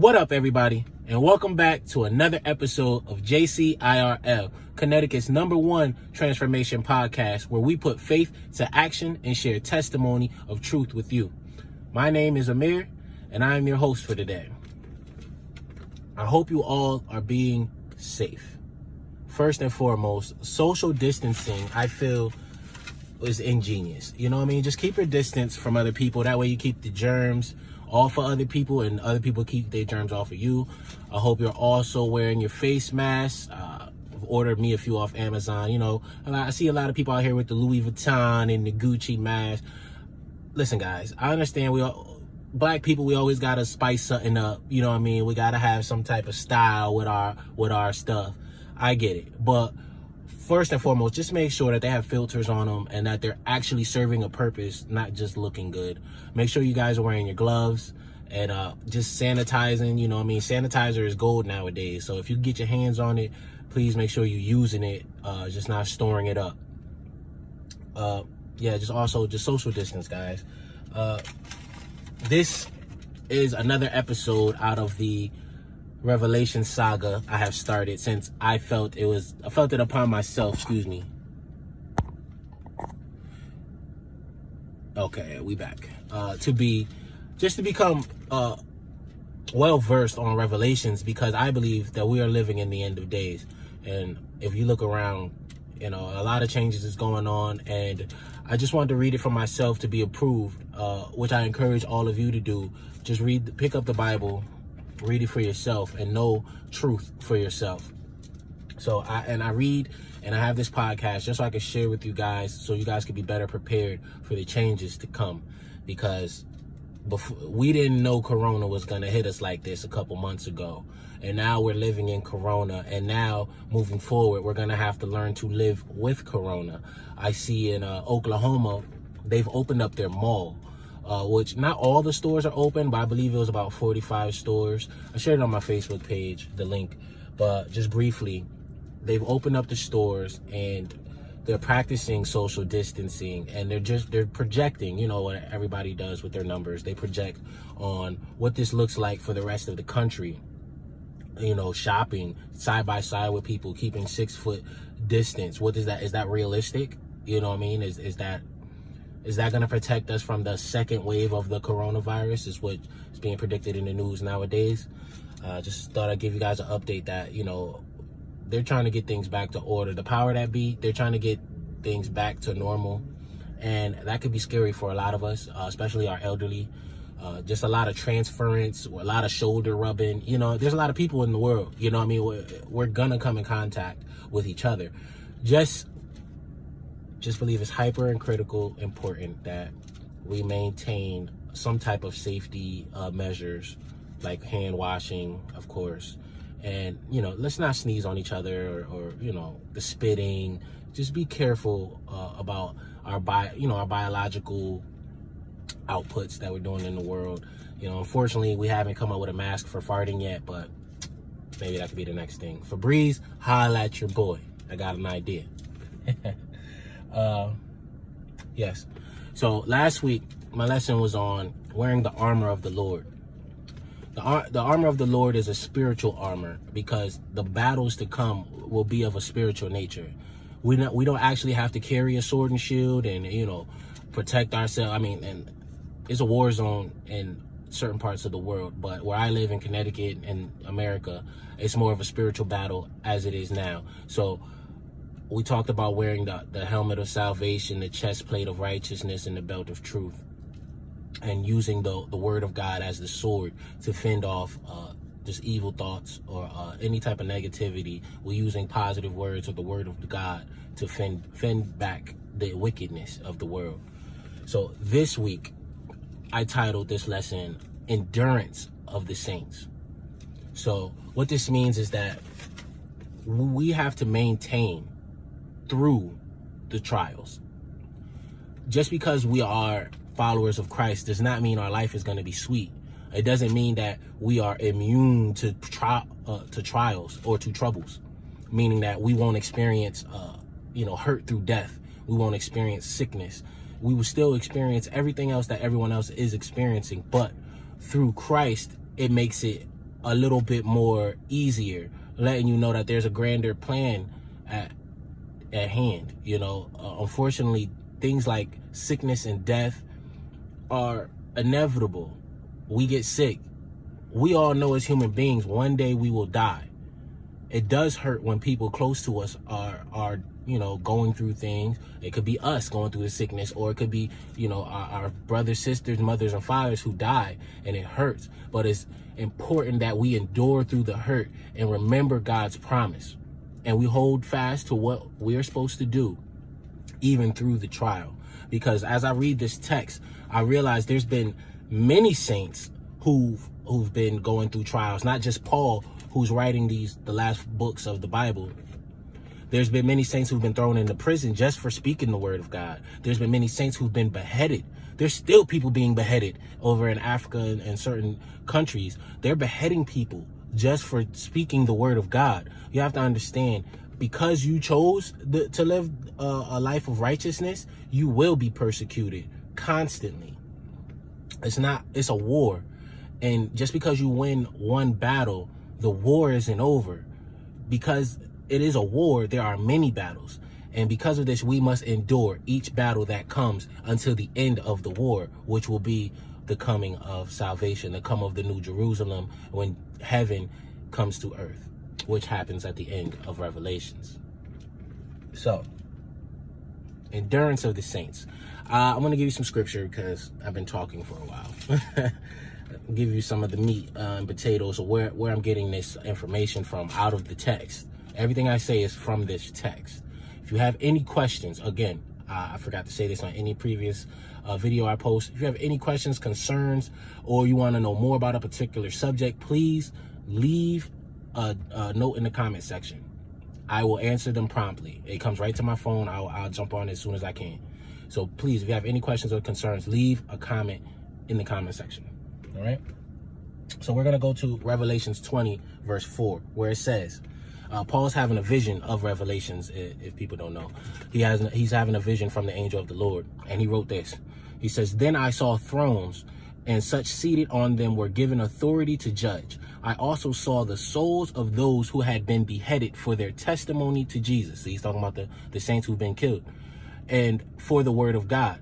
What up, everybody? And welcome back to another episode of JCIRL, Connecticut's number one transformation podcast, where we put faith to action and share testimony of truth with you. My name is Amir, and I am your host for today. I hope you all are being safe. First and foremost, social distancing, I feel, is ingenious. You know what I mean? Just keep your distance from other people. That way, you keep the germs off of other people and other people keep their germs off of you. I hope you're also wearing your face mask. Uh, ordered me a few off Amazon. You know, I see a lot of people out here with the Louis Vuitton and the Gucci mask. Listen, guys, I understand we all, black people, we always gotta spice something up. You know what I mean? We gotta have some type of style with our with our stuff. I get it, but first and foremost, just make sure that they have filters on them and that they're actually serving a purpose, not just looking good. Make sure you guys are wearing your gloves and uh, just sanitizing. You know, I mean, sanitizer is gold nowadays. So if you get your hands on it, please make sure you're using it, uh, just not storing it up. Uh, yeah, just also just social distance, guys. Uh, this is another episode out of the Revelation saga I have started since I felt it was I felt it upon myself, excuse me. Okay, we back. Uh to be just to become uh well versed on revelations because I believe that we are living in the end of days. And if you look around, you know, a lot of changes is going on and I just wanted to read it for myself to be approved, uh, which I encourage all of you to do. Just read, pick up the Bible, read it for yourself and know truth for yourself. So I and I read and I have this podcast just so I can share with you guys so you guys can be better prepared for the changes to come. Because before we didn't know corona was going to hit us like this a couple months ago. And now we're living in corona. And now moving forward we're going to have to learn to live with corona. I see in uh, oklahoma they've opened up their mall uh, which not all the stores are open, but I believe it was about 45 stores. I shared it on my Facebook page, the link. But just briefly, they've opened up the stores and they're practicing social distancing and they're just they're projecting you know what everybody does with their numbers. They project on what this looks like for the rest of the country you know shopping side by side with people keeping six foot distance. What is that? Is that realistic? You know what i mean? Is is that is that going to protect us from the second wave of the coronavirus? Is what is being predicted in the news nowadays. Uh, just thought I'd give you guys an update that you know they're trying to get things back to order. The power that be, they're trying to get things back to normal, and that could be scary for a lot of us, uh, especially our elderly. Uh, just a lot of transference, a lot of shoulder rubbing. You know, there's a lot of people in the world. You know, I mean, we're, we're gonna come in contact with each other. Just just believe it's hyper and critical important that we maintain some type of safety uh, measures like hand washing of course. And you know let's not sneeze on each other or, or you know the spitting. Just be careful uh, about our bio you know our biological outputs that we're doing in the world. You know unfortunately we haven't come up with a mask for farting yet but maybe that could be the next thing. Febreze holla at your boy. I got an idea Uh, yes. So last week, my lesson was on wearing the armor of the Lord. The, ar- the armor of the Lord is a spiritual armor because the battles to come will be of a spiritual nature. We not, we don't actually have to carry a sword and shield and you know protect ourselves. I mean, and it's a war zone in certain parts of the world, but where I live in Connecticut and America, it's more of a spiritual battle as it is now. So we talked about wearing the, the helmet of salvation, the chest plate of righteousness, and the belt of truth. And using the, the word of God as the sword to fend off uh, just evil thoughts or uh, any type of negativity. We're using positive words or the word of God to fend, fend back the wickedness of the world. So this week, I titled this lesson, Endurance of the Saints. So what this means is that we have to maintain through the trials. Just because we are followers of Christ does not mean our life is going to be sweet. It doesn't mean that we are immune to tri- uh, to trials or to troubles, meaning that we won't experience, uh, you know, hurt through death. We won't experience sickness. We will still experience everything else that everyone else is experiencing, but through Christ, it makes it a little bit more easier, letting you know that there's a grander plan at at hand. You know, uh, unfortunately, things like sickness and death are inevitable. We get sick. We all know as human beings, one day we will die. It does hurt when people close to us are are you know going through things. It could be us going through the sickness, or it could be you know our, our brothers, sisters, mothers, and fathers who die, and it hurts. But it's important that we endure through the hurt and remember God's promise, and we hold fast to what we're supposed to do, even through the trial. Because as I read this text, I realize there's been many saints who've who've been going through trials, not just Paul, who's writing these the last books of the Bible. There's been many saints who've been thrown into prison just for speaking the word of God. There's been many saints who've been beheaded. There's still people being beheaded over in Africa and, and certain countries. They're beheading people just for speaking the word of God. You have to understand because you chose the, to live a, a life of righteousness, you will be persecuted constantly. It's not, it's a war. And just because you win one battle, the war isn't over. Because it is a war, there are many battles. And because of this, we must endure each battle that comes until the end of the war, which will be the coming of salvation, the come of the new Jerusalem when heaven comes to earth, which happens at the end of Revelations. So, endurance of the saints. Uh, I'm going to give you some scripture because I've been talking for a while. give you some of the meat uh, and potatoes or where, where I'm getting this information from out of the text. Everything I say is from this text. If you have any questions, again, uh, I forgot to say this on any previous uh, video I post. If you have any questions, concerns, or you want to know more about a particular subject, please leave a, a, note in the comment section. I will answer them promptly. It comes right to my phone. I'll, I'll jump on as soon as I can. So please, if you have any questions or concerns, leave a comment in the comment section. All right. So we're going to go to Revelations 20, verse 4, where it says, uh, Paul's having a vision of Revelations, if people don't know. He has He's having a vision from the angel of the Lord, and he wrote this. He says, Then I saw thrones, and such seated on them were given authority to judge. I also saw the souls of those who had been beheaded for their testimony to Jesus. So he's talking about the, the saints who've been killed. And for the word of God.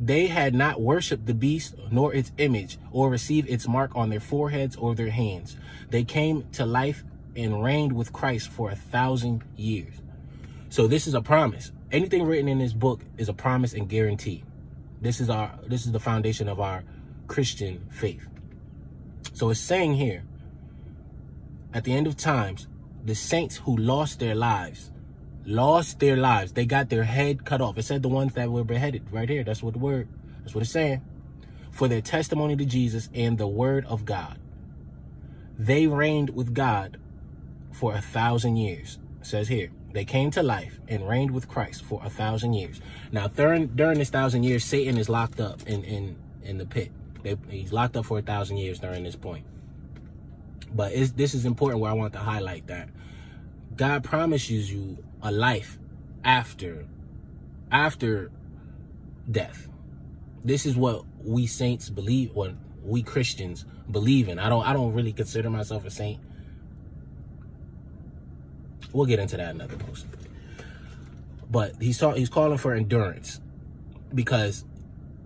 They had not worshipped the beast nor its image or received its mark on their foreheads or their hands. They came to life and reigned with Christ for a thousand years. So this is a promise. Anything written in this book is a promise and guarantee. This is our this is the foundation of our Christian faith. So it's saying here, at the end of times, the saints who lost their lives, lost their lives. They got their head cut off. It said the ones that were beheaded right here. That's what the word, that's what it's saying. For their testimony to Jesus and the word of God. They reigned with God for a thousand years. It says here, they came to life and reigned with Christ for a thousand years. Now, during, during this thousand years, Satan is locked up in, in, in the pit. They, he's locked up for a thousand years during this point. But this is important where I want to highlight that. God promises you a life after after death. This is what we saints believe, what we Christians believe in. I don't I don't really consider myself a saint We'll get into that another post. But he's talking, he's calling for endurance because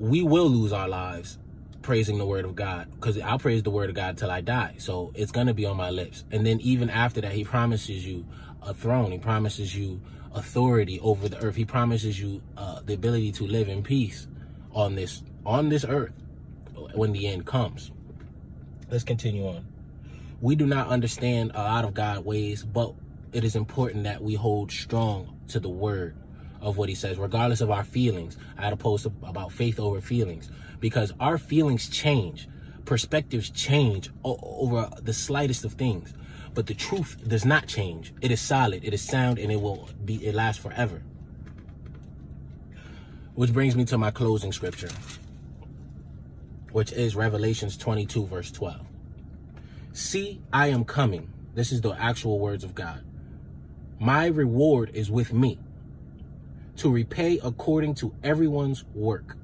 we will lose our lives praising the word of God because I'll praise the word of God till I die. So it's going to be on my lips. And then even after that, he promises you a throne. He promises you authority over the earth. He promises you uh, the ability to live in peace on this on this earth when the end comes. Let's continue on. We do not understand a lot of God ways, but it is important that we hold strong to the word of what he says, regardless of our feelings. I had a post about faith over feelings because our feelings change, perspectives change over the slightest of things. But the truth does not change. It is solid, it is sound, and it will be it lasts forever. Which brings me to my closing scripture, which is Revelations 22, verse 12. See, I am coming. This is the actual words of God. My reward is with me to repay according to everyone's work.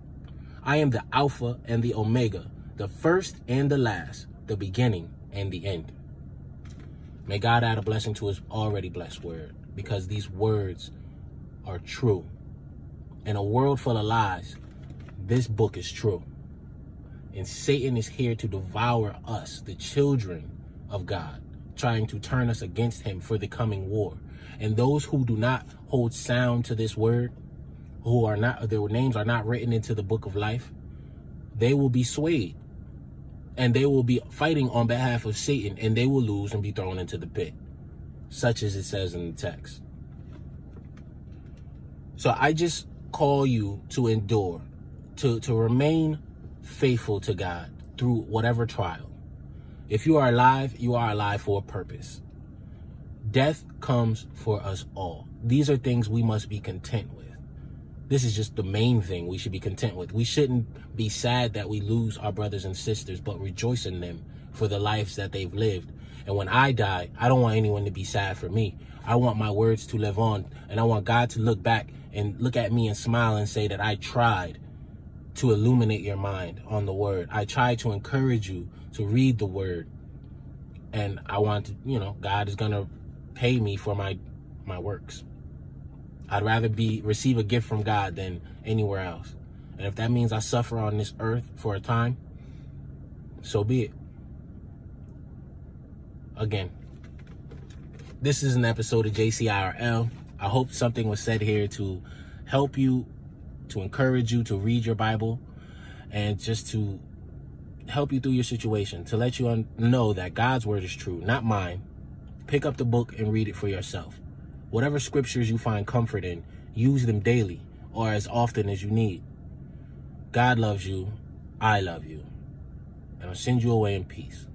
I am the Alpha and the Omega, the first and the last, the beginning and the end. May God add a blessing to his already blessed word because these words are true. In a world full of lies, this book is true. And Satan is here to devour us, the children of God, trying to turn us against him for the coming war. And those who do not hold sound to this word, who are not, their names are not written into the book of life, they will be swayed. And they will be fighting on behalf of Satan, and they will lose and be thrown into the pit, such as it says in the text. So I just call you to endure, to, to remain faithful to God through whatever trial. If you are alive, you are alive for a purpose. Death comes for us all. These are things we must be content with. This is just the main thing we should be content with. We shouldn't be sad that we lose our brothers and sisters, but rejoice in them for the lives that they've lived. And when I die, I don't want anyone to be sad for me. I want my words to live on, and I want God to look back and look at me and smile and say that I tried to illuminate your mind on the word. I tried to encourage you to read the word. And I want to, you know, God is going to pay me for my my works. I'd rather be receive a gift from God than anywhere else. And if that means I suffer on this earth for a time, so be it. Again, this is an episode of JCIRL. I hope something was said here to help you to encourage you to read your Bible and just to help you through your situation, to let you un- know that God's word is true, not mine. Pick up the book and read it for yourself. Whatever scriptures you find comfort in, use them daily or as often as you need. God loves you. I love you. And I'll send you away in peace.